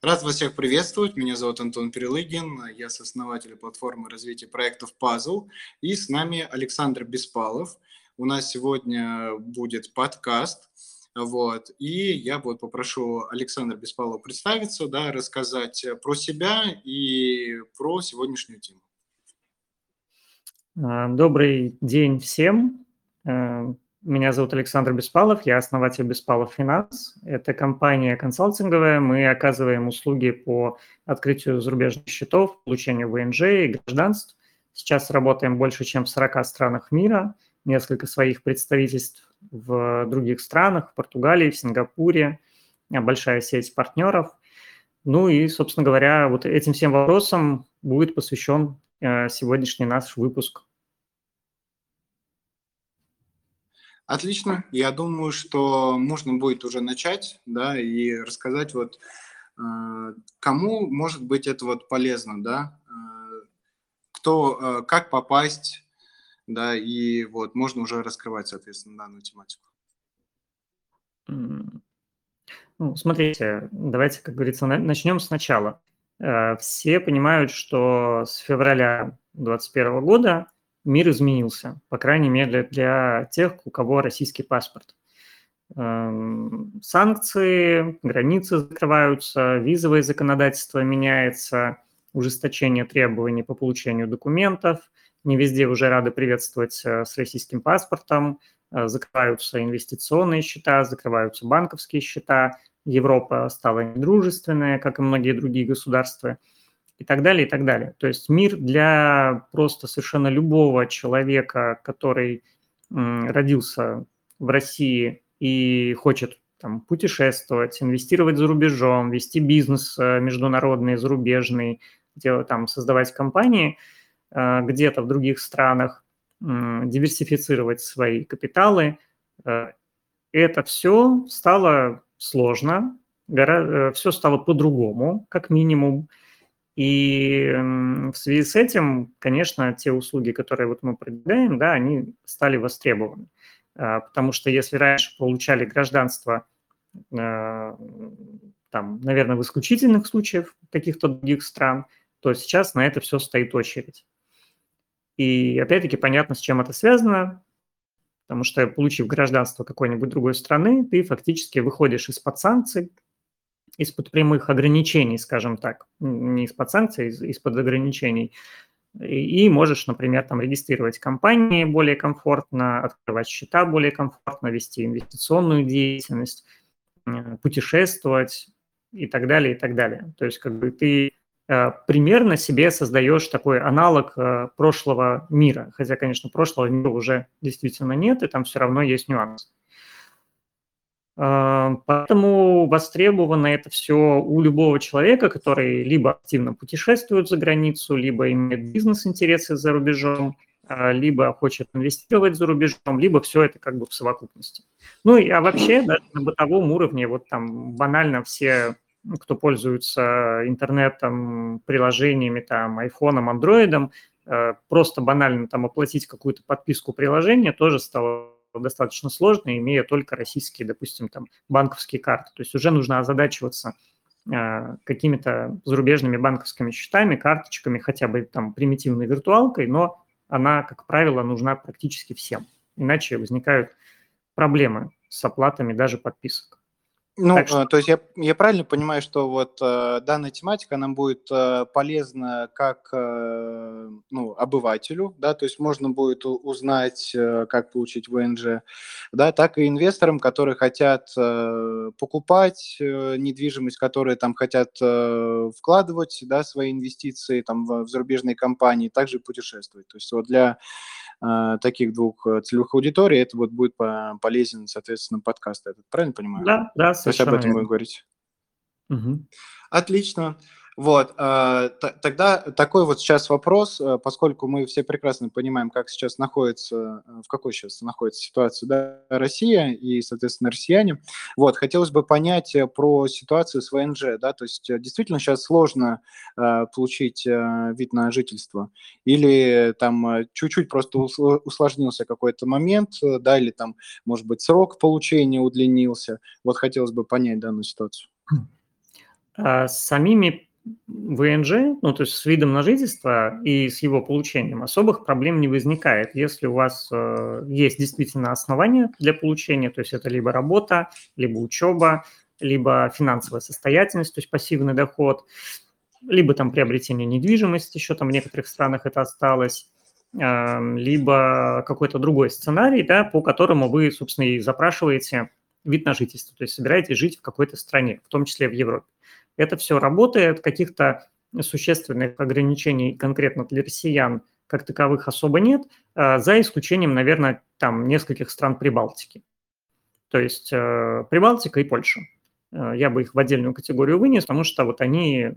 Рад вас всех приветствовать. Меня зовут Антон Перелыгин. Я сооснователь платформы развития проектов Puzzle. И с нами Александр Беспалов. У нас сегодня будет подкаст. Вот. И я вот попрошу Александра Беспалова представиться, да, рассказать про себя и про сегодняшнюю тему. А, добрый день всем. Меня зовут Александр Беспалов, я основатель Беспалов Финанс. Это компания консалтинговая, мы оказываем услуги по открытию зарубежных счетов, получению ВНЖ и гражданств. Сейчас работаем больше, чем в 40 странах мира, несколько своих представительств в других странах, в Португалии, в Сингапуре, большая сеть партнеров. Ну и, собственно говоря, вот этим всем вопросам будет посвящен э, сегодняшний наш выпуск. Отлично. Я думаю, что можно будет уже начать, да, и рассказать вот, э, кому может быть это вот полезно, да, э, кто, э, как попасть, да, и вот можно уже раскрывать, соответственно, данную тематику. Ну, смотрите, давайте, как говорится, начнем сначала. Все понимают, что с февраля 2021 года мир изменился, по крайней мере для тех, у кого российский паспорт. Эм, санкции, границы закрываются, визовое законодательство меняется, ужесточение требований по получению документов, не везде уже рады приветствовать э, с российским паспортом, э, закрываются инвестиционные счета, закрываются банковские счета, Европа стала недружественная, как и многие другие государства – и так далее, и так далее. То есть мир для просто совершенно любого человека, который родился в России и хочет там, путешествовать, инвестировать за рубежом, вести бизнес э, международный, зарубежный, делать, там, создавать компании э, где-то в других странах, диверсифицировать свои капиталы. Э, это все стало сложно, все стало по-другому, как минимум. И в связи с этим, конечно, те услуги, которые вот мы предлагаем, да, они стали востребованы. А, потому что если раньше получали гражданство, а, там, наверное, в исключительных случаях каких-то других стран, то сейчас на это все стоит очередь. И опять-таки понятно, с чем это связано, потому что получив гражданство какой-нибудь другой страны, ты фактически выходишь из-под санкций, из-под прямых ограничений, скажем так, не из-под санкций, из-под ограничений, и, можешь, например, там регистрировать компании более комфортно, открывать счета более комфортно, вести инвестиционную деятельность, путешествовать и так далее, и так далее. То есть как бы ты э, примерно себе создаешь такой аналог э, прошлого мира, хотя, конечно, прошлого мира уже действительно нет, и там все равно есть нюансы. А, поэтому востребовано это все у любого человека, который либо активно путешествует за границу, либо имеет бизнес-интересы за рубежом, а, либо хочет инвестировать за рубежом, либо все это как бы в совокупности. Ну и а вообще даже на бытовом уровне, вот там банально все, кто пользуется интернетом, приложениями, там, айфоном, андроидом, а, просто банально там оплатить какую-то подписку приложения тоже стало достаточно сложно, имея только российские, допустим, там банковские карты. То есть уже нужно озадачиваться э, какими-то зарубежными банковскими счетами, карточками, хотя бы там примитивной виртуалкой, но она, как правило, нужна практически всем. Иначе возникают проблемы с оплатами даже подписок. Ну, так что... Э, то есть я, я правильно понимаю, что вот э, данная тематика, нам будет э, полезна как э, ну, обывателю, да, то есть можно будет узнать, э, как получить ВНЖ, да, так и инвесторам, которые хотят э, покупать э, недвижимость, которые там хотят э, вкладывать, да, свои инвестиции там в, в зарубежные компании, также путешествовать. То есть вот для таких двух э, целевых аудиторий, это вот будет по полезен, соответственно, подкаст этот. Правильно понимаю? Да, да, То есть об этом будем говорить. Угу. Отлично. Вот, э, тогда такой вот сейчас вопрос, э, поскольку мы все прекрасно понимаем, как сейчас находится, э, в какой сейчас находится ситуация да, Россия и, соответственно, россияне. Вот, хотелось бы понять про ситуацию с ВНЖ, да, то есть действительно сейчас сложно получить вид на жительство или там чуть-чуть просто усложнился какой-то момент, да, или там, может быть, срок получения удлинился. Вот хотелось бы понять данную ситуацию. А самими ВНЖ, ну, то есть с видом на жительство и с его получением особых проблем не возникает, если у вас э, есть действительно основания для получения, то есть это либо работа, либо учеба, либо финансовая состоятельность, то есть пассивный доход, либо там приобретение недвижимости, еще там в некоторых странах это осталось, э, либо какой-то другой сценарий, да, по которому вы, собственно, и запрашиваете вид на жительство, то есть собираетесь жить в какой-то стране, в том числе в Европе. Это все работает, каких-то существенных ограничений конкретно для россиян как таковых особо нет, а, за исключением, наверное, там нескольких стран Прибалтики. То есть э, Прибалтика и Польша. Э, я бы их в отдельную категорию вынес, потому что вот они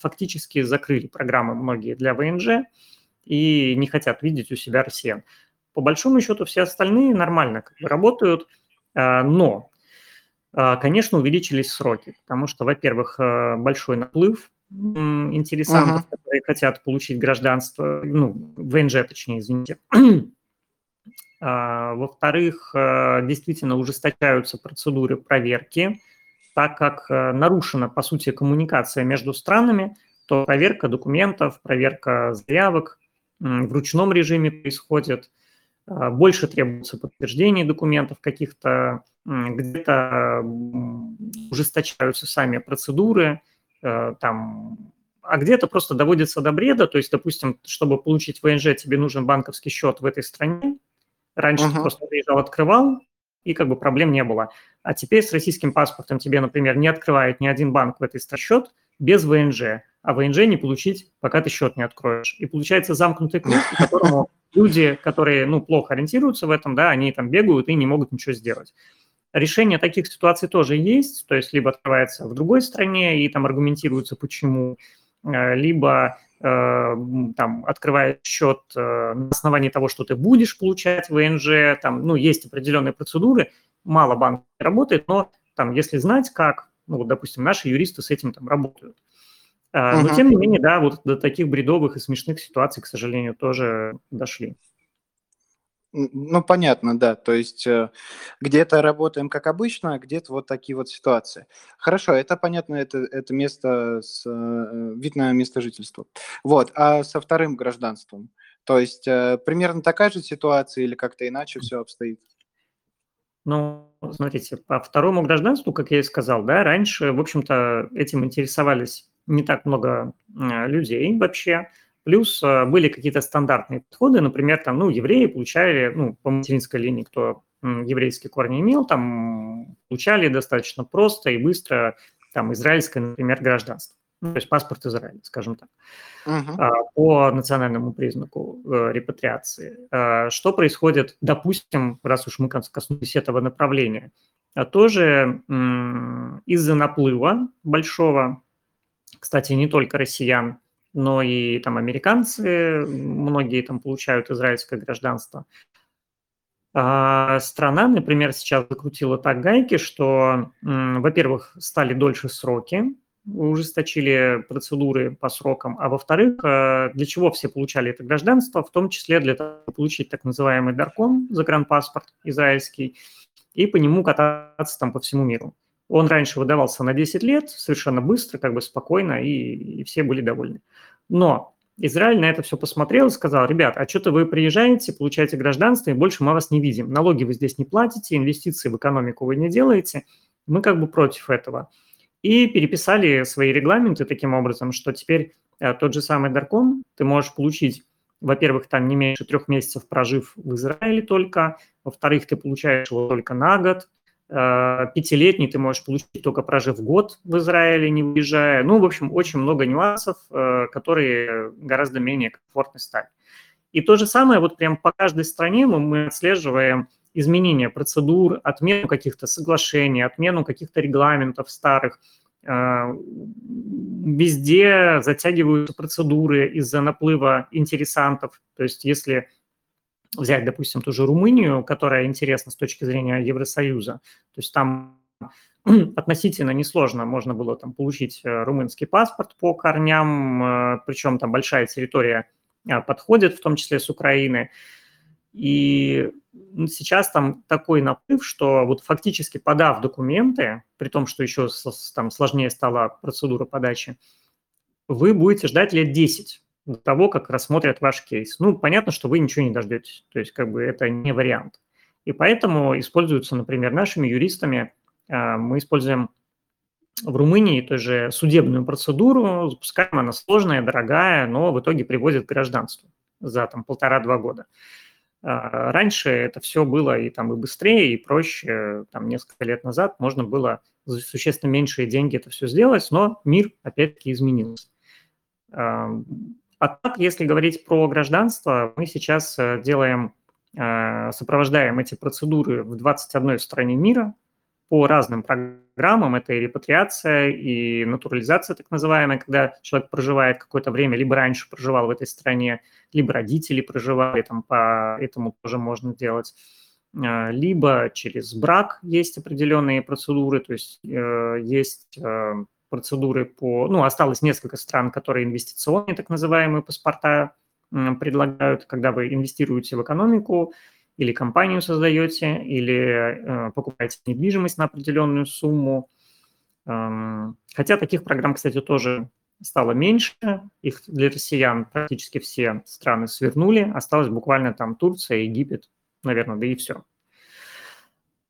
фактически закрыли программы многие для ВНЖ и не хотят видеть у себя россиян. По большому счету все остальные нормально работают, а, но а, конечно, увеличились сроки, потому что, во-первых, э, большой наплыв интересантов, uh-huh. которые хотят получить гражданство, ну, ВНЖ, точнее, извините. А, во-вторых, э, действительно ужесточаются процедуры проверки, так как э, нарушена, по сути, коммуникация между странами, то проверка документов, проверка заявок в ручном режиме происходит, больше требуется подтверждений документов каких-то, где-то ужесточаются сами процедуры, э, там, а где-то просто доводится до бреда, то есть, допустим, чтобы получить ВНЖ, тебе нужен банковский счет в этой стране, раньше uh-huh. ты просто приезжал, открывал, и как бы проблем не было. А теперь с российским паспортом тебе, например, не открывает ни один банк в этой стране счет без ВНЖ, а ВНЖ не получить, пока ты счет не откроешь. И получается замкнутый круг, которому люди, которые, ну, плохо ориентируются в этом, да, они там бегают и не могут ничего сделать. Решение таких ситуаций тоже есть, то есть либо открывается в другой стране и там аргументируется почему, э, либо э, там открывает счет э, на основании того, что ты будешь получать ВНЖ, там, ну, есть определенные процедуры, мало банков работает, но там, если знать как, ну, вот, допустим, наши юристы с этим там работают. Uh-huh. Но, тем не менее, да, вот до таких бредовых и смешных ситуаций, к сожалению, тоже дошли. Ну, понятно, да. То есть э, где-то работаем как обычно, а где-то вот такие вот ситуации. Хорошо, это понятно, это, это место, с, э, вид на место жительства. Вот, а со вторым гражданством? То есть э, примерно такая же ситуация или как-то иначе все обстоит? Ну, смотрите, по второму гражданству, как я и сказал, да, раньше, в общем-то, этим интересовались не так много людей вообще. Плюс э, были какие-то стандартные подходы, например, там, ну, евреи получали, ну, по материнской линии, кто еврейские корни имел, там получали достаточно просто и быстро там израильское, например, гражданство. Ну, то есть паспорт Израиля, скажем так, uh-huh. по национальному признаку э, репатриации. А, что происходит, допустим, раз уж мы коснулись этого направления, а тоже из-за наплыва большого, кстати, не только россиян, но и там американцы, многие там получают израильское гражданство. А страна, например, сейчас закрутила так гайки, что, во-первых, стали дольше сроки, ужесточили процедуры по срокам, а во-вторых, э, для чего все получали это гражданство, в том числе для того, чтобы получить так называемый даркон, загранпаспорт израильский, и по нему кататься там по всему миру. Он раньше выдавался на 10 лет, совершенно быстро, как бы спокойно, и, и все были довольны. Но Израиль на это все посмотрел и сказал, ребят, а что-то вы приезжаете, получаете гражданство, и больше мы вас не видим. Налоги вы здесь не платите, инвестиции в экономику вы не делаете. Мы как бы против этого. И переписали свои регламенты таким образом, что теперь э, тот же самый Даркон ты можешь получить, во-первых, там не меньше трех месяцев прожив в Израиле только, во-вторых, ты получаешь его только на год, пятилетний ты можешь получить только прожив год в Израиле, не уезжая. Ну, в общем, очень много нюансов, э, которые гораздо менее комфортны стали. И то же самое, вот прям по каждой стране мы, мы отслеживаем изменения процедур, отмену каких-то соглашений, отмену каких-то регламентов старых. Э, везде затягиваются процедуры из-за наплыва интересантов. То есть если взять, допустим, ту же Румынию, которая интересна с точки зрения Евросоюза, то есть там относительно несложно можно было там получить э, румынский паспорт по корням, э, причем там большая территория э, подходит, в том числе с Украины. И сейчас там такой наплыв, что вот фактически подав документы, при том, что еще там сложнее стала процедура подачи, вы будете ждать лет 10 до того, как рассмотрят ваш кейс. Ну, понятно, что вы ничего не дождетесь, то есть как бы это не вариант. И поэтому используются, например, нашими юристами, а, мы используем в Румынии тоже судебную процедуру, запускаем она сложная, дорогая, но в итоге приводит к гражданству за там полтора-два года. А, раньше это все было и там и быстрее, и проще. Там несколько лет назад можно было за существенно меньшие деньги это все сделать, но мир опять-таки изменился. А так, если говорить про гражданство, мы сейчас э, делаем, э, сопровождаем эти процедуры в 21 стране мира – по разным программам. Это и репатриация, и натурализация так называемая, когда человек проживает какое-то время, либо раньше проживал в этой стране, либо родители проживали, там по этому тоже можно делать. А, либо через брак есть определенные процедуры, то есть э, есть э, процедуры по... Ну, осталось несколько стран, которые инвестиционные так называемые паспорта предлагают, когда вы инвестируете в экономику, или компанию создаете, или э, покупаете недвижимость на определенную сумму. Эм, хотя таких программ, кстати, тоже стало меньше. Их для россиян практически все страны свернули. Осталось буквально там Турция, Египет, наверное, да и все.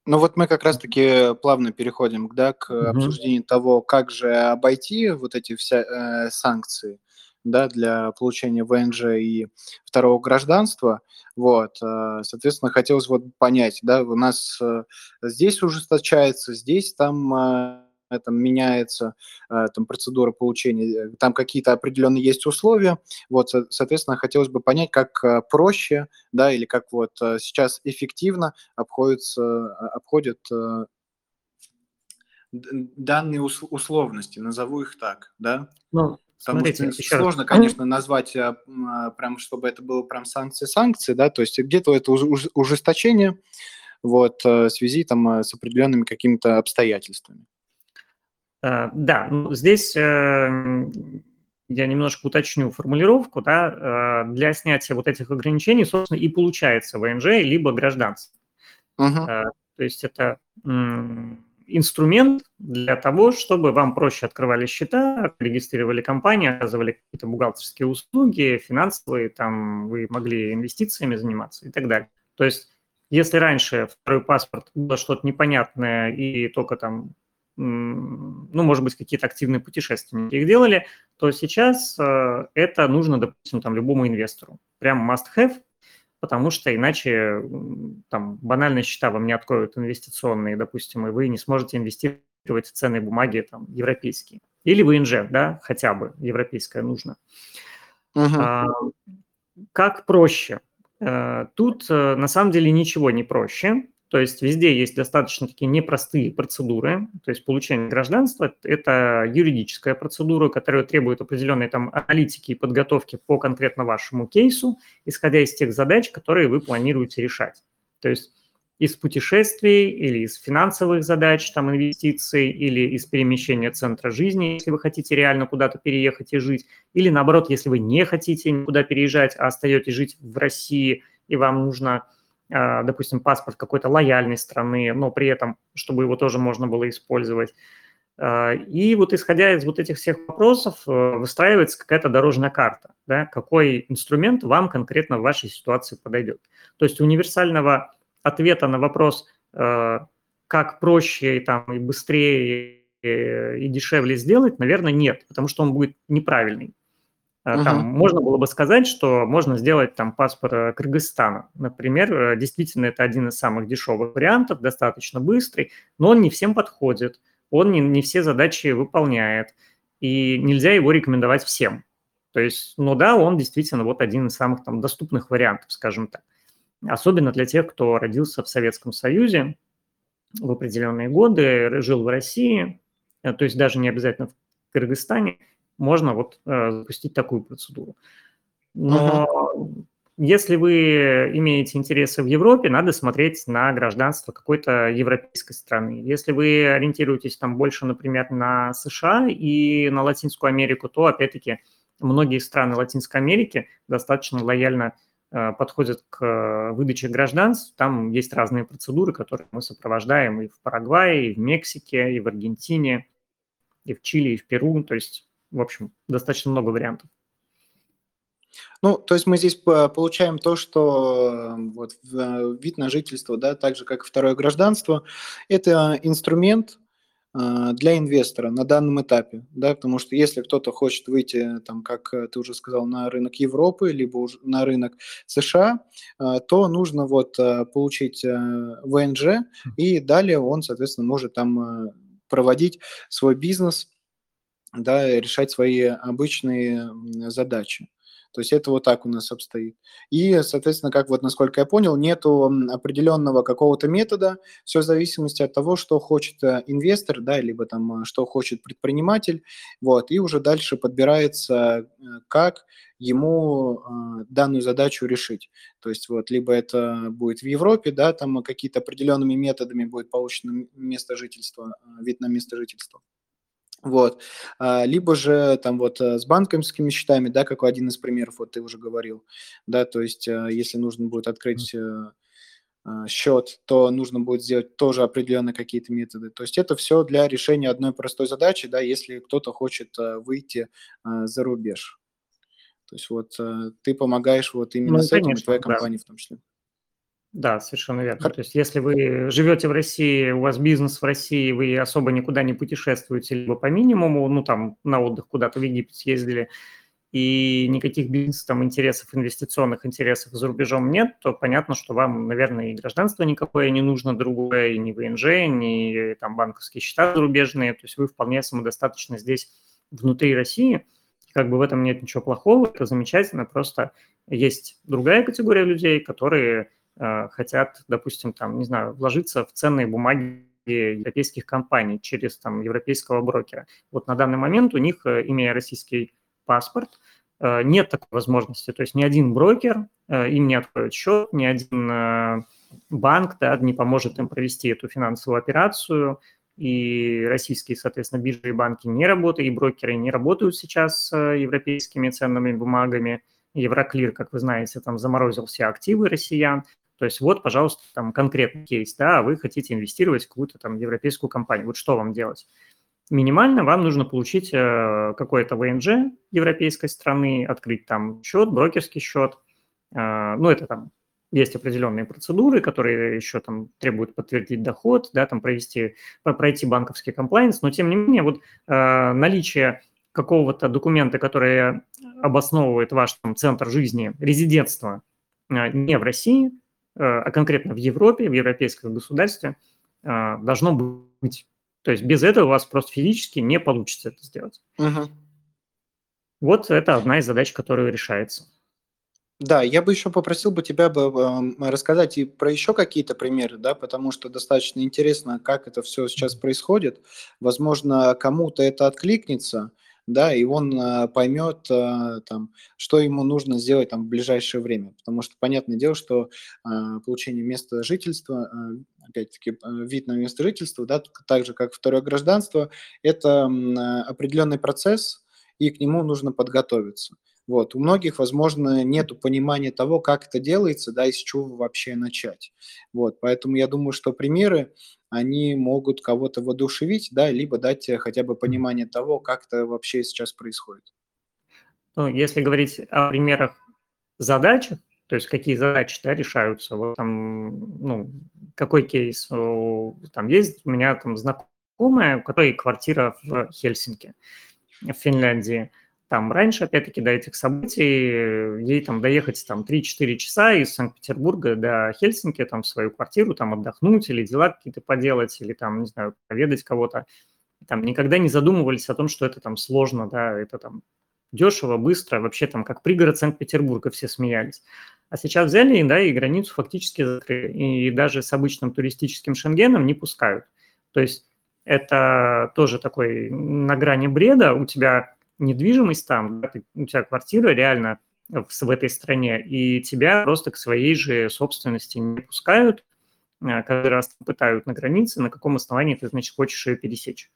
Ну вот мы как раз-таки плавно переходим да, к угу. обсуждению того, как же обойти вот эти все э, санкции да, для получения ВНЖ и второго гражданства. Вот, э, соответственно, хотелось вот понять, да, у нас э, здесь ужесточается, здесь там э, там меняется там процедура получения, там какие-то определенные есть условия. Вот, соответственно, хотелось бы понять, как проще, да, или как вот сейчас эффективно обходится, обходят данные условности, назову их так, да? Ну, Потому Смотрите, что сложно, раз. конечно, назвать а, а, прям, чтобы это было прям санкции-санкции, да, то есть где-то это ужесточение вот, э, в связи там э, с определенными какими-то обстоятельствами. А, да, ну, здесь э, я немножко уточню формулировку, да, для снятия вот этих ограничений, собственно, и получается ВНЖ либо гражданство. Угу. То есть это инструмент для того, чтобы вам проще открывали счета, регистрировали компании, оказывали какие-то бухгалтерские услуги, финансовые, там вы могли инвестициями заниматься и так далее. То есть если раньше второй паспорт было что-то непонятное и только там, ну, может быть, какие-то активные путешественники их делали, то сейчас э, это нужно, допустим, там любому инвестору. Прям must-have, потому что иначе там банальные счета вам не откроют инвестиционные, допустим, и вы не сможете инвестировать в ценные бумаги там, европейские. Или в ИНЖ, да, хотя бы европейское нужно. Uh-huh. А, как проще? А, тут э, на самом деле ничего не проще. То есть везде есть достаточно такие непростые процедуры. То есть получение гражданства – это юридическая процедура, которая требует определенной там аналитики и подготовки по конкретно вашему кейсу, исходя из тех задач, которые вы планируете решать. То есть из путешествий или из финансовых задач, там, инвестиций, или из перемещения центра жизни, если вы хотите реально куда-то переехать и жить, или наоборот, если вы не хотите никуда переезжать, а остаетесь жить в России, и вам нужно допустим, паспорт какой-то лояльной страны, но при этом, чтобы его тоже можно было использовать. А, и вот исходя из вот этих всех вопросов э, выстраивается какая-то дорожная карта, да, какой инструмент вам конкретно в вашей ситуации подойдет. То есть универсального ответа на вопрос, э, как проще и, там, и быстрее и дешевле сделать, наверное, нет, потому что он будет неправильный. Uh-huh. Там можно было бы сказать, что можно сделать там паспорт э, Кыргызстана. Например, э, действительно, это один из самых дешевых вариантов, достаточно быстрый, но он не всем подходит, он не, не все задачи выполняет, и нельзя его рекомендовать всем. То есть, ну да, он действительно вот один из самых там доступных вариантов, скажем так. Особенно для тех, кто родился в Советском Союзе в определенные годы, жил в России, э, то есть даже не обязательно в Кыргызстане – можно вот э, запустить такую процедуру. Но uh-huh. если вы имеете интересы в Европе, надо смотреть на гражданство какой-то европейской страны. Если вы ориентируетесь там больше, например, на США и на Латинскую Америку, то опять-таки многие страны Латинской Америки достаточно лояльно э, подходит к выдаче гражданств, там есть разные процедуры, которые мы сопровождаем и в Парагвае, и в Мексике, и в Аргентине, и в Чили, и в Перу. То есть, в общем, достаточно много вариантов. Ну, то есть мы здесь получаем то, что вот вид на жительство, да, так же как и второе гражданство, это инструмент, для инвестора на данном этапе, да, потому что если кто-то хочет выйти, там, как э, ты уже сказал, на рынок Европы, либо уже на рынок США, то нужно вот э, получить э, ВНЖ, и далее он, соответственно, может там проводить свой бизнес, да, решать свои обычные задачи. То есть это вот так у нас обстоит. И, соответственно, как вот, насколько я понял, нету определенного какого-то метода, все в зависимости от того, что хочет э, инвестор, да, либо там, э, что хочет предприниматель, вот, и уже дальше подбирается, э, как ему данную задачу решить. То есть вот либо это будет в Европе, да, там какие-то определенными методами будет получено место жительства, вид на место жительства. Вот. А, либо же там вот э, с банковскими счетами, да, как один из примеров, вот ты уже говорил, да, то есть э, если нужно будет открыть э, а, счет, то нужно будет сделать тоже определенные какие-то методы. То есть это все для решения одной простой задачи, да, если кто-то хочет выйти за рубеж. То есть вот ты помогаешь вот именно ну, с этим, конечно, твоя компания да. в том числе. Да, совершенно верно. То есть если вы живете в России, у вас бизнес в России, вы особо никуда не путешествуете, либо по минимуму, ну там на отдых куда-то в Египет съездили, и никаких бизнес там интересов, инвестиционных интересов за рубежом нет, то понятно, что вам, наверное, и гражданство никакое не нужно другое, и ни ВНЖ, ни там банковские счета зарубежные, то есть вы вполне самодостаточно здесь внутри России, как бы в этом нет ничего плохого, это замечательно, просто есть другая категория людей, которые хотят, допустим, там, не знаю, вложиться в ценные бумаги европейских компаний через там европейского брокера. Вот на данный момент у них, э, имея российский паспорт, э, нет такой возможности. То есть ни один брокер им не откроет счет, ни один банк да, не поможет им провести эту финансовую операцию, и российские, соответственно, биржи и банки не работают, и брокеры не работают сейчас с европейскими ценными бумагами. Евроклир, как вы знаете, там заморозил все активы россиян. То есть вот, пожалуйста, там конкретный кейс, да, вы хотите инвестировать в какую-то там европейскую компанию. Вот что вам делать? Минимально вам нужно получить э, какой-то ВНЖ европейской страны, открыть там счет, брокерский счет. Э, ну, это там есть определенные процедуры, которые еще там требуют подтвердить доход, да, там провести, пройти банковский комплайнс, но тем не менее вот э, наличие какого-то документа, который обосновывает ваш там, центр жизни, резидентство не в России – а конкретно в Европе, в европейском государстве, э, должно быть. То есть без этого у вас просто физически не получится это сделать. Угу. Вот это одна из задач, которая решается. Да, я бы еще попросил бы тебя бы э, рассказать и про еще какие-то примеры, да, потому что достаточно интересно, как это все сейчас происходит. Возможно, кому-то это откликнется, да, и он э, поймет, э, там, что ему нужно сделать там, в ближайшее время. Потому что понятное дело, что э, получение места жительства, опять-таки, вид на место жительства, да, так же, как второе гражданство, это определенный процесс, и к нему нужно подготовиться. Вот. У многих, возможно, нет понимания того, как это делается, да, и с чего вообще начать. Вот. Поэтому я думаю, что примеры, они могут кого-то воодушевить, да, либо дать хотя бы понимание того, как это вообще сейчас происходит. Ну, если говорить о примерах задач, то есть какие задачи да, решаются, вот там, ну, какой кейс, там есть у меня там знакомая, у которой квартира в Хельсинки, в Финляндии – там раньше, опять-таки, до этих событий, ей там доехать там 3-4 часа из Санкт-Петербурга до Хельсинки, там в свою квартиру, там отдохнуть или дела какие-то поделать, или там, не знаю, проведать кого-то. Там никогда не задумывались о том, что это там сложно, да, это там дешево, быстро, вообще там как пригород Санкт-Петербурга все смеялись. А сейчас взяли, да, и границу фактически закрыли, и даже с обычным туристическим шенгеном не пускают. То есть это тоже такой на грани бреда, у тебя недвижимость там, да, ты, у тебя квартира реально в, в этой стране, и тебя просто к своей же собственности не пускают, а, каждый раз пытают на границе, на каком основании ты, значит, хочешь ее пересечь.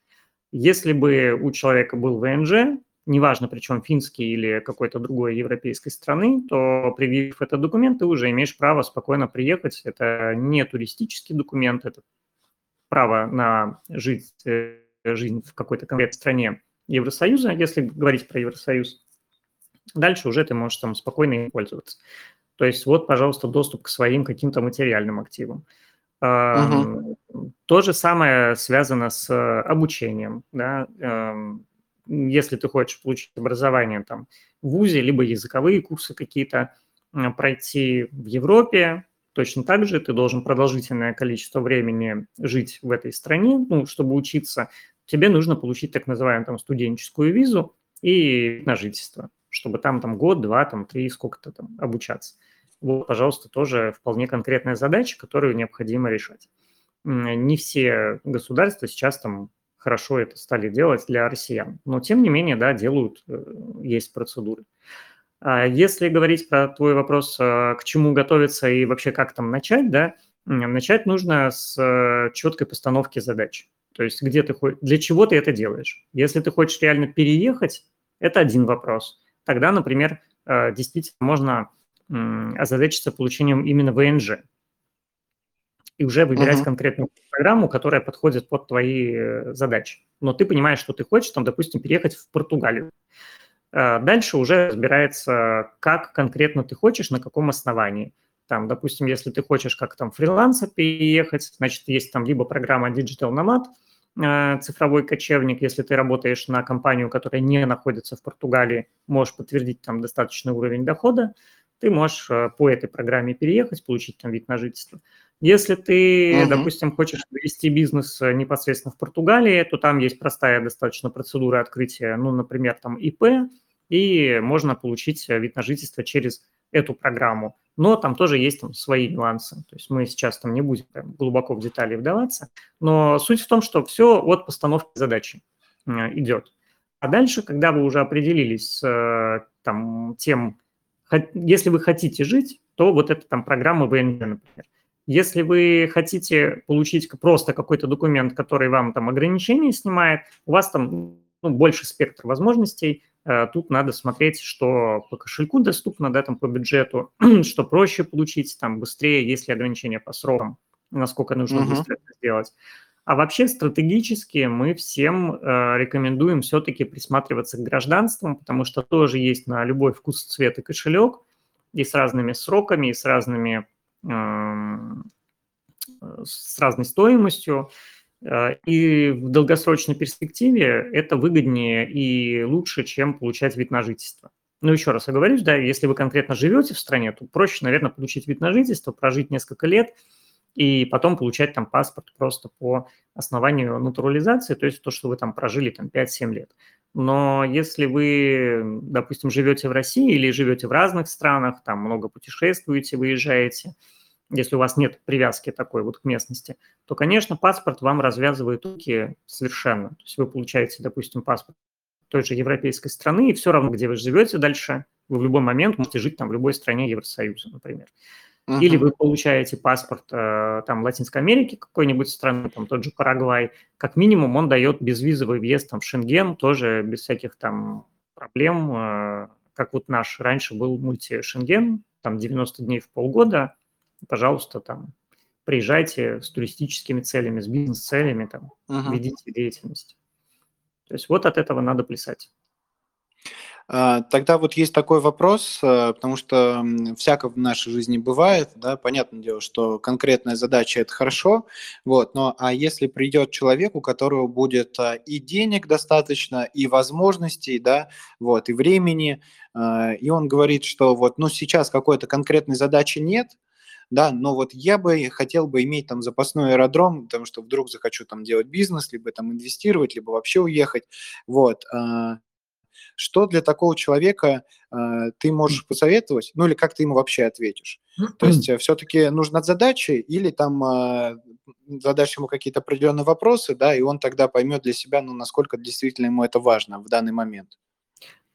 Если бы у человека был ВНЖ, неважно, причем финский или какой-то другой европейской страны, то предъявив этот документ, ты уже имеешь право спокойно приехать. Это не туристический документ, это право на жить, э, жизнь в какой-то конкретной стране Евросоюза, если говорить про Евросоюз. Дальше уже ты можешь там спокойно им пользоваться. То есть вот, пожалуйста, доступ к своим каким-то материальным активам. Угу. То же самое связано с обучением. Да? Если ты хочешь получить образование там, в ВУЗе, либо языковые курсы какие-то пройти в Европе, точно так же ты должен продолжительное количество времени жить в этой стране, ну, чтобы учиться. Тебе нужно получить так называемую там, студенческую визу и на жительство, чтобы там, там год, два, там, три, сколько-то там обучаться. Вот, пожалуйста, тоже вполне конкретная задача, которую необходимо решать. Не все государства сейчас там хорошо это стали делать для россиян, но тем не менее, да, делают, э, есть процедуры. А если говорить про твой вопрос, э, к чему готовиться и вообще как там начать, да, начать нужно с э, четкой постановки задач. То есть где ты для чего ты это делаешь. Если ты хочешь реально переехать, это один вопрос. Тогда, например, действительно можно озадачиться получением именно ВНЖ и уже выбирать uh-huh. конкретную программу, которая подходит под твои э, задачи. Но ты понимаешь, что ты хочешь, там, допустим, переехать в Португалию. А дальше уже разбирается, как конкретно ты хочешь, на каком основании. Там, допустим, если ты хочешь как там фрилансер переехать, значит, есть там либо программа Digital Nomad, э, цифровой кочевник, если ты работаешь на компанию, которая не находится в Португалии, можешь подтвердить там достаточный уровень дохода, ты можешь э, по этой программе переехать, получить там вид на жительство. Если ты, uh-huh. допустим, хочешь вести бизнес э, непосредственно в Португалии, то там есть простая достаточно процедура открытия, ну, например, там ИП, и можно получить э, вид на жительство через эту программу. Но там тоже есть там свои нюансы. То есть мы сейчас там не будем прям глубоко в детали вдаваться. Но суть в том, что все от постановки задачи идет. А дальше, когда вы уже определились с там, тем, если вы хотите жить, то вот эта там программа ВНЖ, например. Если вы хотите получить просто какой-то документ, который вам там ограничения снимает, у вас там ну, больше спектр возможностей, э, тут надо смотреть, что по кошельку доступно, да, там по бюджету, что проще получить, там быстрее, если ограничения по срокам, насколько нужно uh-huh. быстро это сделать. А вообще стратегически мы всем э, рекомендуем все-таки присматриваться к гражданствам, потому что тоже есть на любой вкус, цвет и кошелек, и с разными сроками, и с разными э, с разной стоимостью. Э, и в долгосрочной перспективе это выгоднее и лучше, чем получать вид на жительство. Ну, еще раз оговорюсь, да, если вы конкретно живете в стране, то проще, наверное, получить вид на жительство, прожить несколько лет – и потом получать там паспорт просто по основанию натурализации, то есть то, что вы там прожили там 5-7 лет. Но если вы, допустим, живете в России или живете в разных странах, там много путешествуете, выезжаете, если у вас нет привязки такой вот к местности, то, конечно, паспорт вам развязывает руки совершенно. То есть вы получаете, допустим, паспорт той же европейской страны, и все равно, где вы живете дальше, вы в любой момент можете жить там в любой стране Евросоюза, например. Uh-huh. Или вы получаете паспорт э, там Латинской Америки какой-нибудь страны, там тот же Парагвай, как минимум он дает безвизовый въезд там в Шенген, тоже без всяких там проблем, э, как вот наш раньше был мульти-Шенген, там 90 дней в полгода, пожалуйста, там приезжайте с туристическими целями, с бизнес-целями, там, uh-huh. ведите деятельность. То есть вот от этого надо плясать. А, тогда вот есть такой вопрос, э, потому что всяко в нашей жизни бывает, да, понятное дело, что конкретная задача – это хорошо, вот, но а если придет человек, у которого будет а, и денег достаточно, и возможностей, да, вот, и времени, а, и он говорит, что вот, ну, сейчас какой-то конкретной задачи нет, да, но вот я бы хотел бы иметь там запасной аэродром, потому что вдруг захочу там делать бизнес, либо там инвестировать, либо вообще уехать, вот, что для такого человека э, ты можешь посоветовать, ну или как ты ему вообще ответишь? То есть э, все-таки нужна задача или там э, задашь ему какие-то определенные вопросы, да, и он тогда поймет для себя, ну, насколько действительно ему это важно в данный момент.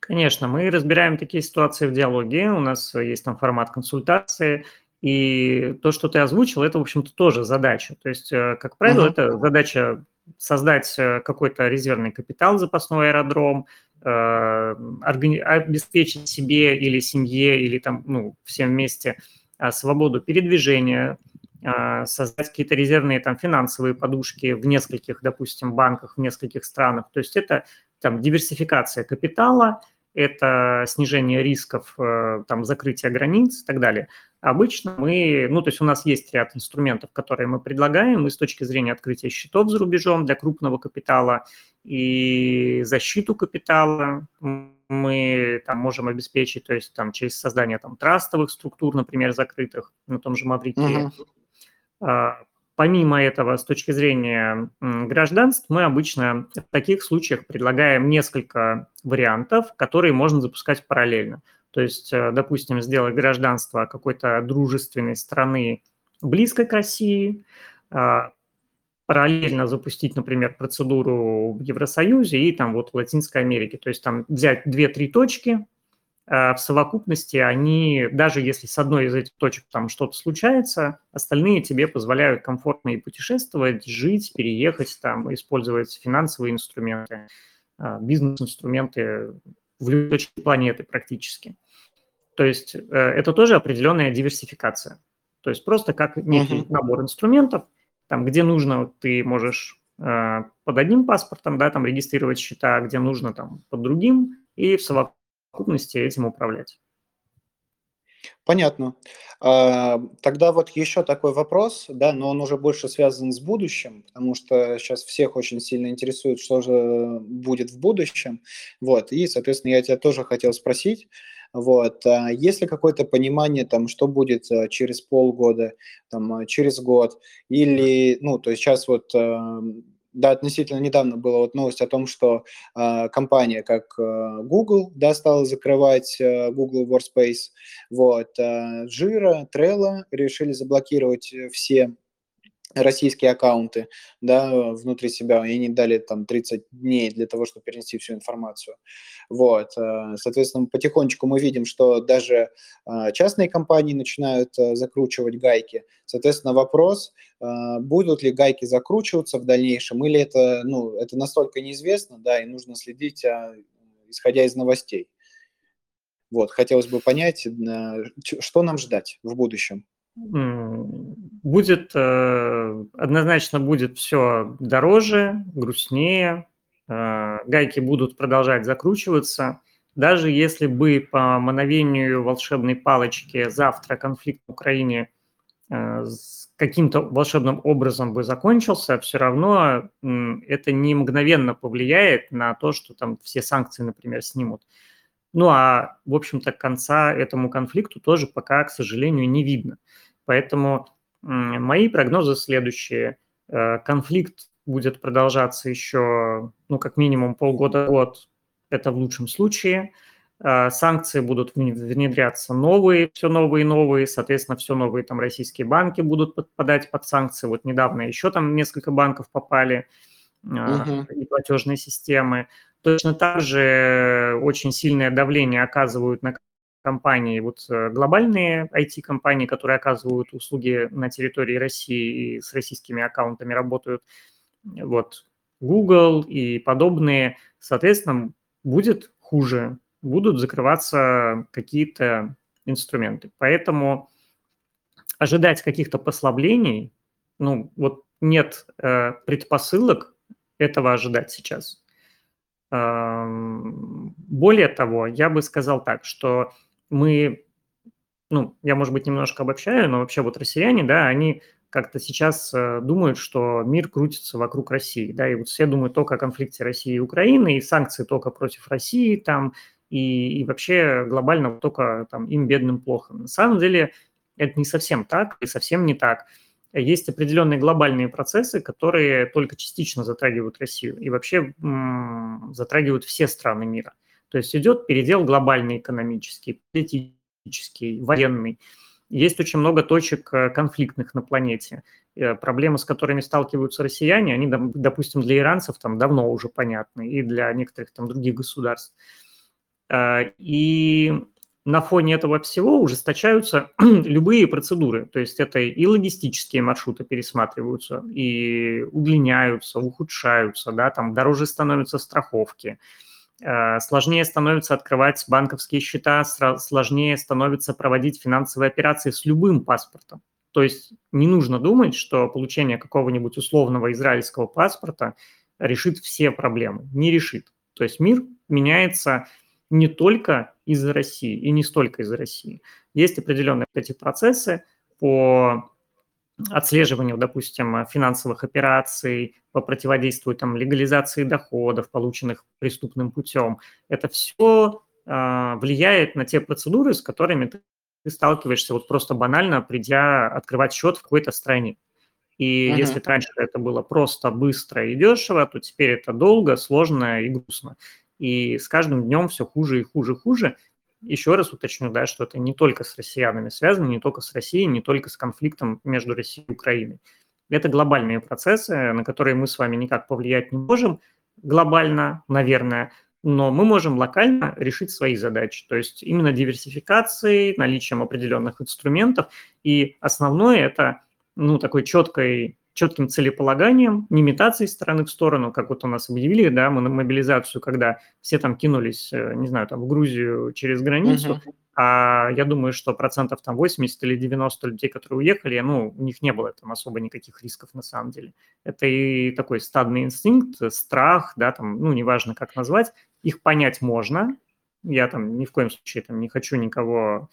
Конечно, мы разбираем такие ситуации в диалоге, у нас есть там формат консультации, и то, что ты озвучил, это, в общем-то, тоже задача. То есть, э, как правило, uh-huh. это задача создать э, какой-то резервный капитал, запасной аэродром, обеспечить себе или семье, или там, ну, всем вместе свободу передвижения, создать какие-то резервные там финансовые подушки в нескольких, допустим, банках, в нескольких странах. То есть это там диверсификация капитала, это снижение рисков, э, там, закрытие границ и так далее. Обычно мы, ну, то есть у нас есть ряд инструментов, которые мы предлагаем и с точки зрения открытия счетов за рубежом для крупного капитала и защиту капитала мы там можем обеспечить, то есть там через создание там трастовых структур, например, закрытых на том же Маврикии. Uh-huh. Помимо этого, с точки зрения гражданств, мы обычно в таких случаях предлагаем несколько вариантов, которые можно запускать параллельно. То есть, э, допустим, сделать гражданство какой-то дружественной страны близкой к России, а, параллельно запустить, например, процедуру в Евросоюзе и там вот в Латинской Америке. То есть там взять две-три точки, в совокупности они, даже если с одной из этих точек там что-то случается, остальные тебе позволяют комфортно и путешествовать, жить, переехать, там, использовать финансовые инструменты, э, бизнес-инструменты в любой точке планеты практически. То есть э, это тоже определенная диверсификация. То есть просто как некий uh-huh. набор инструментов, там, где нужно, ты можешь под одним паспортом, да, там регистрировать счета, где нужно там под другим, и в совокупности совокупности этим управлять. Понятно. А, тогда вот еще такой вопрос, да, но он уже больше связан с будущим, потому что сейчас всех очень сильно интересует, что же будет в будущем. Вот, и, соответственно, я тебя тоже хотел спросить, вот, а есть ли какое-то понимание, там, что будет а, через полгода, там, через год, или, ну, то есть сейчас вот да, относительно недавно была вот новость о том, что э, компания как э, Google, да, стала закрывать э, Google Workspace, вот, э, Jira, Trello решили заблокировать все российские аккаунты да, внутри себя, и они дали там 30 дней для того, чтобы перенести всю информацию. Вот. Э, соответственно, потихонечку мы видим, что даже э, частные компании начинают э, закручивать гайки. Соответственно, вопрос, будут ли гайки закручиваться в дальнейшем, или это, ну, это настолько неизвестно, да, и нужно следить, исходя из новостей. Вот, хотелось бы понять, что нам ждать в будущем будет, э, однозначно будет все дороже, грустнее, э, гайки будут продолжать закручиваться. Даже если бы по мановению волшебной палочки завтра конфликт в Украине э, каким-то волшебным образом бы закончился, все равно это не мгновенно повлияет на то, что там все санкции, например, снимут. Ну а, в общем-то, конца этому конфликту тоже пока, к сожалению, не видно. Поэтому мои прогнозы следующие. Э, конфликт будет продолжаться еще, ну, как минимум полгода-год, это в лучшем случае. Э, санкции будут внедряться новые, все новые и новые, соответственно, все новые там российские банки будут подпадать под санкции. Вот недавно еще там несколько банков попали, uh-huh. и платежные системы. Точно так же очень сильное давление оказывают на компании, вот э, глобальные IT-компании, которые оказывают услуги на территории России и с российскими аккаунтами работают, вот Google и подобные, соответственно, будет хуже, будут закрываться какие-то инструменты. Поэтому ожидать каких-то послаблений, ну, вот нет э, предпосылок этого ожидать сейчас. Эм, более того, я бы сказал так, что мы, ну, я, может быть, немножко обобщаю, но вообще вот россияне, да, они как-то сейчас э, думают, что мир крутится вокруг России, да, и вот все думают только о конфликте России и Украины, и санкции только против России там, и, и вообще глобально только там им бедным плохо. На самом деле это не совсем так, и совсем не так. Есть определенные глобальные процессы, которые только частично затрагивают Россию и вообще м- затрагивают все страны мира – то есть идет передел глобальный экономический, политический, военный. Есть очень много точек э, конфликтных на планете. Э, проблемы, с которыми сталкиваются россияне, они, допустим, для иранцев там давно уже понятны, и для некоторых там других государств. Э, и на фоне этого всего ужесточаются любые процедуры. То есть это и логистические маршруты пересматриваются, и удлиняются, ухудшаются, да, там дороже становятся страховки, сложнее становится открывать банковские счета, сложнее становится проводить финансовые операции с любым паспортом. То есть не нужно думать, что получение какого-нибудь условного израильского паспорта решит все проблемы. Не решит. То есть мир меняется не только из-за России и не столько из-за России. Есть определенные эти процессы по отслеживанию, допустим, финансовых операций, по противодействию там, легализации доходов, полученных преступным путем. Это все э, влияет на те процедуры, с которыми ты, ты сталкиваешься вот просто банально, придя открывать счет в какой-то стране. И uh-huh. если раньше это было просто, быстро и дешево, то теперь это долго, сложно и грустно. И с каждым днем все хуже и хуже и хуже. Еще раз уточню, да, что это не только с россиянами связано, не только с Россией, не только с конфликтом между Россией и Украиной. Это глобальные процессы, на которые мы с вами никак повлиять не можем, глобально, наверное, но мы можем локально решить свои задачи, то есть именно диверсификацией, наличием определенных инструментов. И основное это ну, такой четкой четким целеполаганием, не имитацией стороны в сторону, как вот у нас объявили, да, мы на мобилизацию, когда все там кинулись, э, не знаю, там в Грузию через границу, uh-huh. а я думаю, что процентов там 80 или 90 людей, которые уехали, ну, у них не было там особо никаких рисков на самом деле. Это и такой стадный инстинкт, страх, да, там, ну, неважно как назвать, их понять можно, я там ни в коем случае там не хочу никого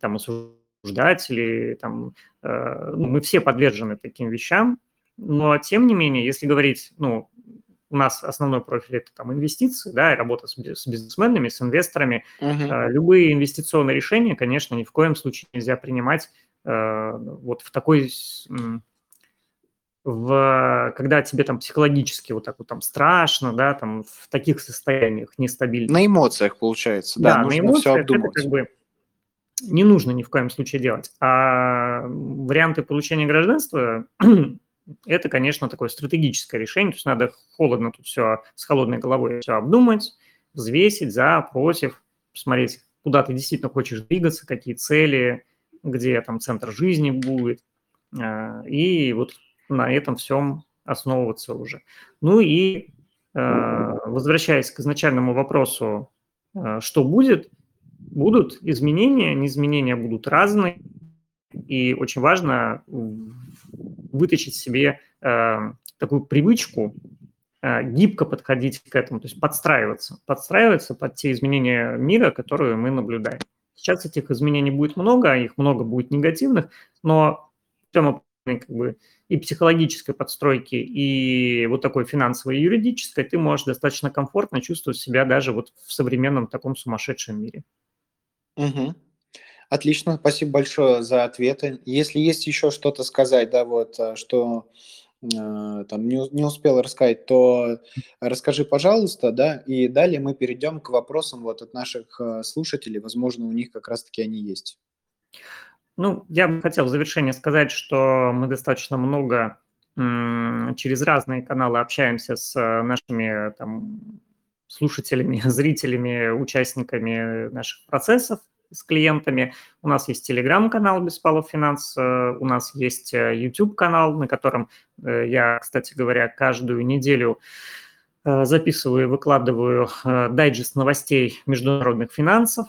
там осуждать, ждать или там, э, ну, мы все подвержены таким вещам, но тем не менее, если говорить, ну, у нас основной профиль это там инвестиции, да, и работа с, с бизнесменами, с инвесторами. Uh-huh. Любые инвестиционные решения, конечно, ни в коем случае нельзя принимать э, вот в такой в, когда тебе там психологически вот так вот там страшно, да, там в таких состояниях нестабильных. На эмоциях, получается, да, да нужно на эмоциях все обдумать. Это как бы не нужно ни в коем случае делать. А варианты получения гражданства – это, конечно, такое стратегическое решение. То есть надо холодно тут все, с холодной головой все обдумать, взвесить за, против, посмотреть, куда ты действительно хочешь двигаться, какие цели, где там центр жизни будет. А, и вот на этом всем основываться уже. Ну и а, возвращаясь к изначальному вопросу, а, что будет – будут изменения, не изменения будут разные, и очень важно вытащить себе э, такую привычку э, гибко подходить к этому, то есть подстраиваться, подстраиваться под те изменения мира, которые мы наблюдаем. Сейчас этих изменений будет много, их много будет негативных, но тема как бы и психологической подстройки, и вот такой финансовой и юридической, ты можешь достаточно комфортно чувствовать себя даже вот в современном таком сумасшедшем мире. Мгм. Отлично, спасибо большое за ответы. Если есть еще что-то сказать, да, вот, э, что э, там не, не успел рассказать, то расскажи, пожалуйста, да, и далее мы перейдем к вопросам вот от наших э, слушателей. Возможно, у них как раз-таки они есть. Ну, я бы хотел в завершение сказать, что мы достаточно много через разные каналы общаемся с нашими там, слушателями, зрителями, участниками наших процессов с клиентами. У нас есть телеграм-канал Беспалов Финанс, э, у нас есть YouTube-канал, э, на котором э, я, кстати говоря, каждую неделю записываю и выкладываю дайджест новостей международных финансов.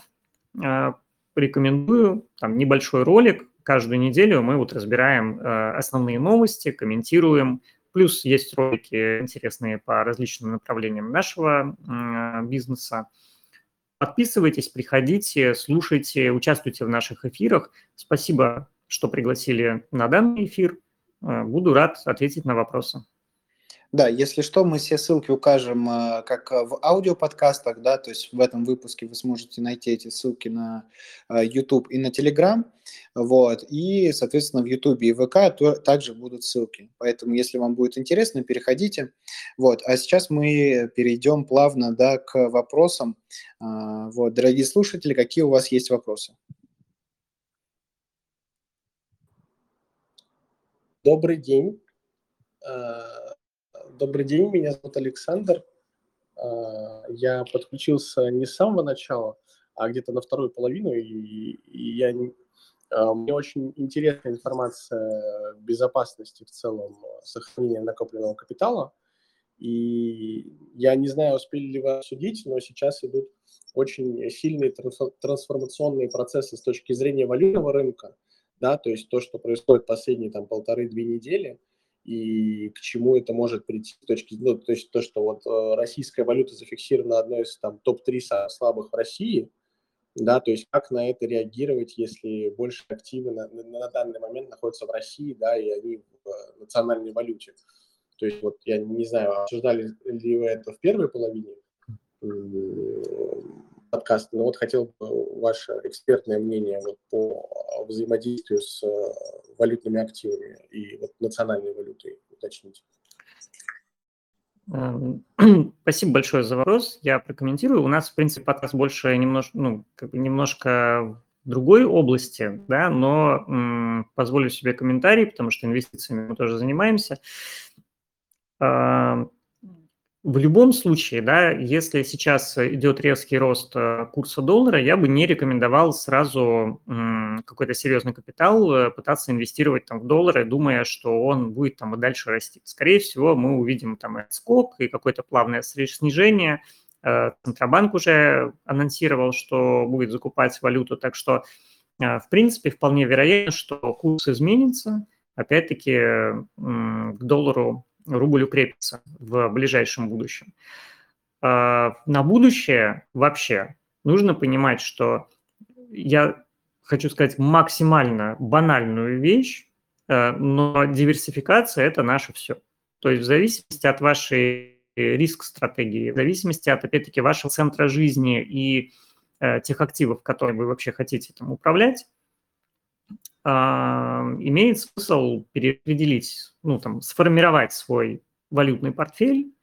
Рекомендую, там небольшой ролик, каждую неделю мы вот разбираем основные новости, комментируем, Плюс есть ролики интересные по различным направлениям нашего бизнеса. Подписывайтесь, приходите, слушайте, участвуйте в наших эфирах. Спасибо, что пригласили на данный эфир. Э, буду рад ответить на вопросы. Да, если что, мы все ссылки укажем э, как в аудиоподкастах, да, то есть в этом выпуске вы сможете найти эти ссылки на э, YouTube и на Telegram, вот, и, соответственно, в YouTube и ВК также будут ссылки. Поэтому, если вам будет интересно, переходите. Вот, а сейчас мы перейдем плавно, да, к вопросам. Вот, дорогие слушатели, какие у вас есть вопросы? Добрый день. Добрый день, меня зовут Александр. А, я подключился не с самого начала, а где-то на вторую половину, и, и я, а, мне очень интересна информация безопасности в целом сохранения накопленного капитала. И я не знаю, успели ли вы обсудить, но сейчас идут очень сильные трансформационные процессы с точки зрения валютного рынка, да, то есть то, что происходит последние там полторы-две недели, и к чему это может прийти с точки ну, то есть то, что вот э, российская валюта зафиксирована одной из там топ-3 слабых в России, да, то есть как на это реагировать, если больше активы на, на данный момент находятся в России, да, и они в э, национальной валюте. То есть вот я не знаю, обсуждали ли вы это в первой половине подкаста, но вот хотел бы ваше экспертное мнение вот по взаимодействию с э, валютными активами и вот национальной валютой уточнить. Эм, спасибо большое за вопрос. Я прокомментирую. У нас, в принципе, подкаст больше немножко, ну, как бы немножко другой области, да, но м, позволю себе комментарий, потому что инвестициями мы тоже занимаемся. Эм, в любом случае, да, если сейчас идет резкий рост э, курса доллара, я бы не рекомендовал сразу какой-то серьезный капитал э, пытаться инвестировать там в доллары, думая, что он будет там и дальше расти. Скорее всего, мы увидим там и отскок, и какое-то плавное снижение. Э, Центробанк уже анонсировал, что будет закупать валюту, так что, в принципе, вполне вероятно, что курс изменится. Опять-таки, к доллару рубль укрепится в ближайшем будущем. А, на будущее вообще нужно понимать, что я хочу сказать максимально банальную вещь, э, но диверсификация – это наше все. То есть в зависимости от вашей риск-стратегии, в зависимости от, опять-таки, вашего центра жизни и э, тех активов, которые вы вообще хотите там управлять, имеет смысл перераспределить, ну, там, сформировать свой валютный портфель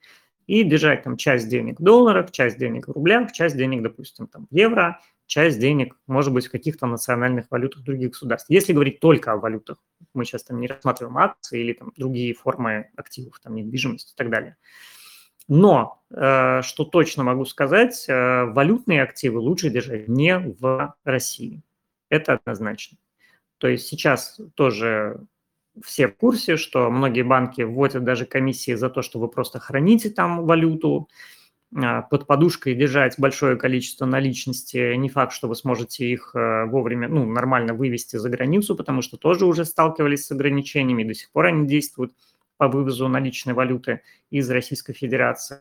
и держать там часть денег в долларах, часть денег в рублях, часть денег, допустим, там, в евро, часть денег, может быть, в каких-то национальных валютах других государств. Если говорить только о валютах, мы сейчас там не рассматриваем акции или там другие формы активов, там недвижимость и так далее. Но, э, что точно могу сказать, э, валютные активы лучше держать не в России. Это однозначно. То есть сейчас тоже все в курсе, что многие банки вводят даже комиссии за то, что вы просто храните там валюту, а, под подушкой держать большое количество наличности, не факт, что вы сможете их э, вовремя, ну, нормально вывести за границу, потому что тоже уже сталкивались с ограничениями, до сих пор они действуют по вывозу наличной валюты из Российской Федерации.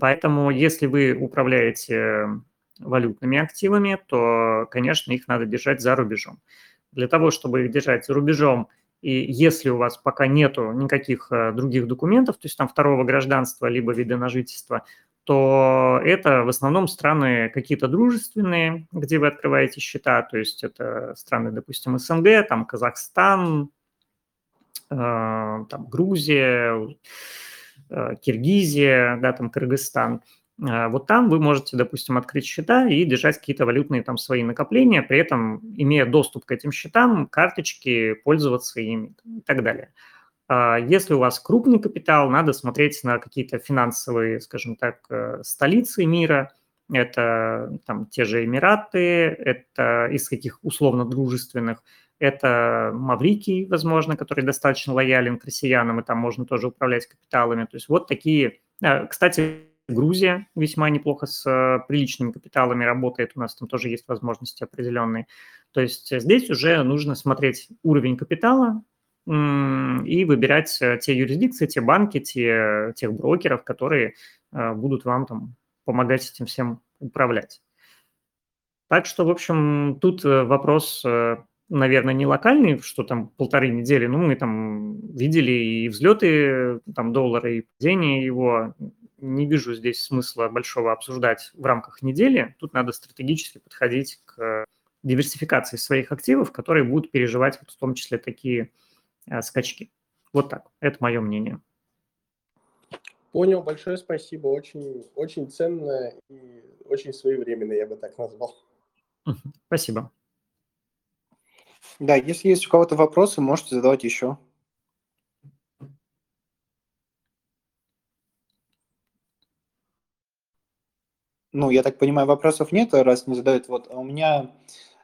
Поэтому, если вы управляете валютными активами, то, конечно, их надо держать за рубежом для того, чтобы их держать за рубежом, и если у вас пока нету никаких э, других документов, то есть там второго гражданства либо вида на жительство, то это в основном страны какие-то дружественные, где вы открываете счета, то есть это страны, допустим, СНГ, там Казахстан, э, там Грузия, э, Киргизия, да, там Кыргызстан – вот там вы можете, допустим, открыть счета и держать какие-то валютные там свои накопления, при этом, имея доступ к этим счетам, карточки, пользоваться ими и так далее. А, если у вас крупный капитал, надо смотреть на какие-то финансовые, скажем так, э, столицы мира. Это там те же Эмираты, это из каких условно дружественных, это Маврикий, возможно, который достаточно лоялен к россиянам, и там можно тоже управлять капиталами. То есть вот такие... А, кстати, Грузия весьма неплохо с э, приличными капиталами работает, у нас там тоже есть возможности определенные. То есть здесь уже нужно смотреть уровень капитала и выбирать э, те юрисдикции, те банки, те, тех брокеров, которые э, будут вам там помогать этим всем управлять. Так что, в общем, тут вопрос, наверное, не локальный, что там полторы недели, ну, мы там видели и взлеты там доллара, и падение его, не вижу здесь смысла большого обсуждать в рамках недели. Тут надо стратегически подходить к диверсификации своих активов, которые будут переживать вот в том числе такие а, скачки. Вот так. Это мое мнение. Понял, большое спасибо. Очень, очень ценно и очень своевременно, я бы так назвал. Спасибо. Да, если есть у кого-то вопросы, можете задавать еще. Ну, я так понимаю, вопросов нет, раз не задают. Вот а у меня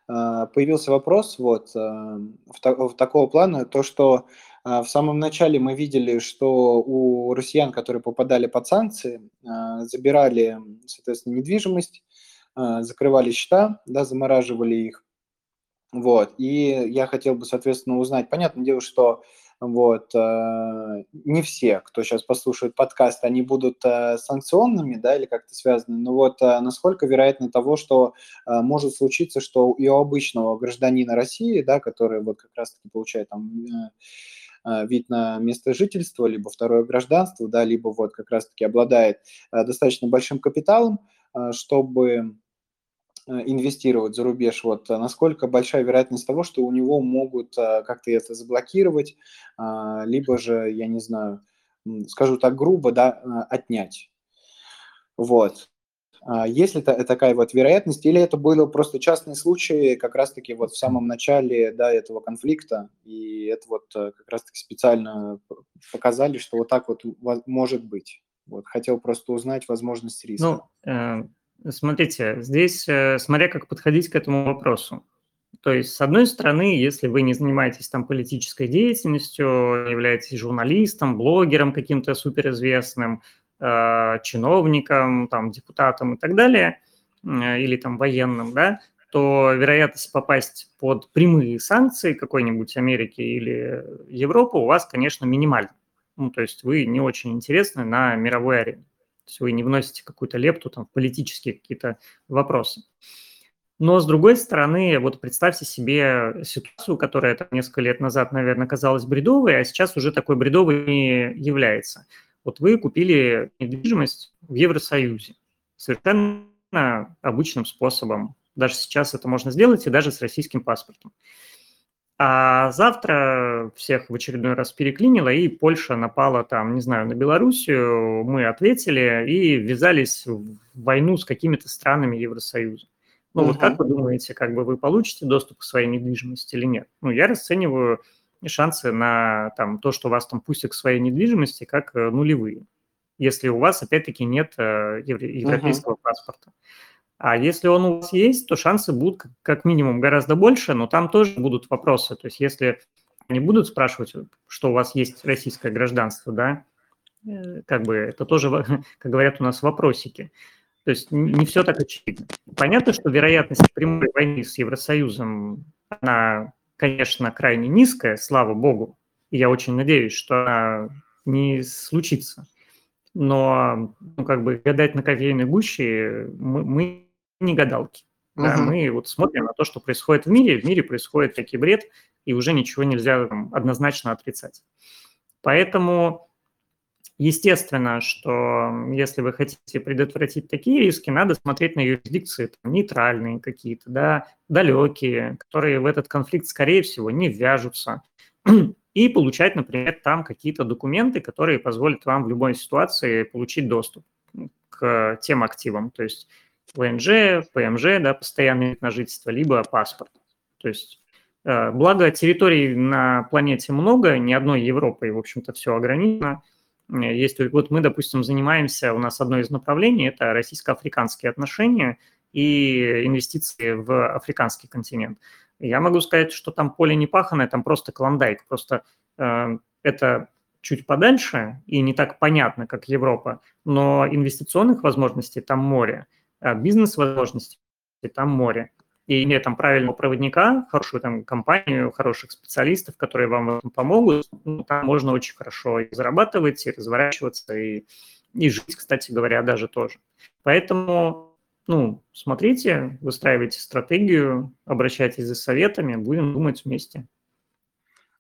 э, появился вопрос вот э, в, в такого плана, то, что В самом начале мы видели, что у россиян, которые попадали под санкции, забирали, соответственно, недвижимость, закрывали счета, да, замораживали их. Вот. И я хотел бы, соответственно, узнать, понятное дело, что вот, э, не все, кто сейчас послушает подкаст, они будут э, санкционными, да, или как-то связаны, но вот э, насколько вероятно того, что может случиться, что и у обычного гражданина России, да, который вот как раз-таки получает там вид на место жительства, либо второе гражданство, да, либо вот как раз-таки обладает достаточно большим капиталом, чтобы инвестировать за рубеж, вот э, насколько большая вероятность того, что у него могут э, как-то это заблокировать, а, либо же, я не знаю, скажу так грубо, да, отнять. Вот. А есть ли такая вот вероятность, или это было просто частные случаи как раз-таки вот в самом начале да, этого конфликта, и это вот как раз-таки специально показали, что вот так вот может быть? Вот, хотел просто узнать возможность риска. Ну, Смотрите, здесь, э, смотря как подходить к этому вопросу. То есть, с одной стороны, если вы не занимаетесь там политической деятельностью, являетесь журналистом, блогером каким-то суперизвестным, э, чиновником, там, депутатом и так далее, э, или там военным, да, то вероятность попасть под прямые санкции какой-нибудь Америки или Европы у вас, конечно, минимальна. Ну, то есть вы не очень интересны на мировой арене. То есть вы не вносите какую-то лепту там, в политические какие-то вопросы. Но, с другой стороны, вот представьте себе ситуацию, которая там, несколько лет назад, наверное, казалась бредовой, а сейчас уже такой бредовой не является. Вот вы купили недвижимость в Евросоюзе совершенно обычным способом. Даже сейчас это можно сделать, и даже с российским паспортом. А завтра всех в очередной раз переклинило, и Польша напала там, не знаю, на Белоруссию, мы ответили и ввязались в войну с какими-то странами Евросоюза. Ну uh-huh. вот как вы думаете, как бы вы получите доступ к своей недвижимости или нет? Ну, я расцениваю шансы на там, то, что вас там пустят к своей недвижимости, как э, нулевые, если у вас, опять-таки, нет э, европейского uh-huh. паспорта. А если он у вас есть, то шансы будут как минимум гораздо больше, но там тоже будут вопросы. То есть если они будут спрашивать, что у вас есть российское гражданство, да, э, как бы это тоже, как говорят у нас, вопросики. То есть не все так очевидно. Понятно, что вероятность прямой войны с Евросоюзом, она, конечно, крайне низкая, слава богу. И я очень надеюсь, что она не случится. Но ну, как бы гадать на кофейной гуще мы, мы не гадалки. Да, угу. Мы вот смотрим на то, что происходит в мире. В мире происходит такой бред, и уже ничего нельзя там, однозначно отрицать. Поэтому, естественно, что если вы хотите предотвратить такие риски, надо смотреть на юрисдикции там, нейтральные какие-то, да, далекие, которые в этот конфликт, скорее всего, не вяжутся, и получать, например, там какие-то документы, которые позволят вам в любой ситуации получить доступ к тем активам. То есть ВНЖ, ПМЖ, да, постоянный вид на жительство, либо паспорт. То есть, э, благо территорий на планете много, ни одной Европы, в общем-то, все ограничено. Есть, вот мы, допустим, занимаемся, у нас одно из направлений – это российско-африканские отношения и инвестиции в африканский континент. Я могу сказать, что там поле не паханое, там просто клондайк, просто э, это чуть подальше и не так понятно, как Европа, но инвестиционных возможностей там море. А бизнес-возможностей, там море. И имея там правильного проводника, хорошую там компанию, хороших специалистов, которые вам помогут, ну, там можно очень хорошо и зарабатывать, и разворачиваться, и, и жить, кстати говоря, даже тоже. Поэтому, ну, смотрите, выстраивайте стратегию, обращайтесь за советами, будем думать вместе.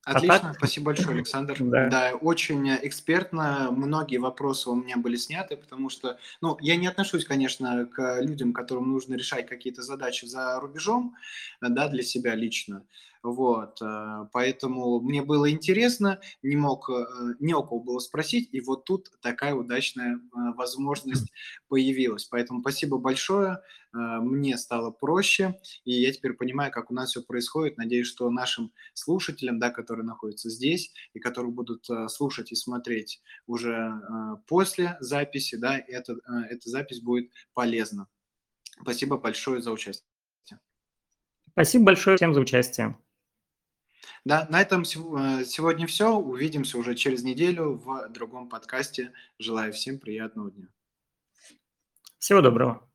Отлично, а так? спасибо большое, Александр. Да. да, очень экспертно. Многие вопросы у меня были сняты, потому что, ну, я не отношусь, конечно, к людям, которым нужно решать какие-то задачи за рубежом, да, для себя лично. Вот, э, поэтому мне было интересно, не мог, э, не у кого было спросить, и вот тут такая удачная э, возможность появилась. Поэтому спасибо большое, мне стало проще, и я теперь понимаю, как у нас все происходит. Надеюсь, что нашим слушателям, да, которые находятся здесь и которые будут слушать и смотреть уже после записи, да, это, эта запись будет полезна. Спасибо большое за участие. Спасибо большое всем за участие. Да, на этом сегодня все. Увидимся уже через неделю в другом подкасте. Желаю всем приятного дня. Всего доброго.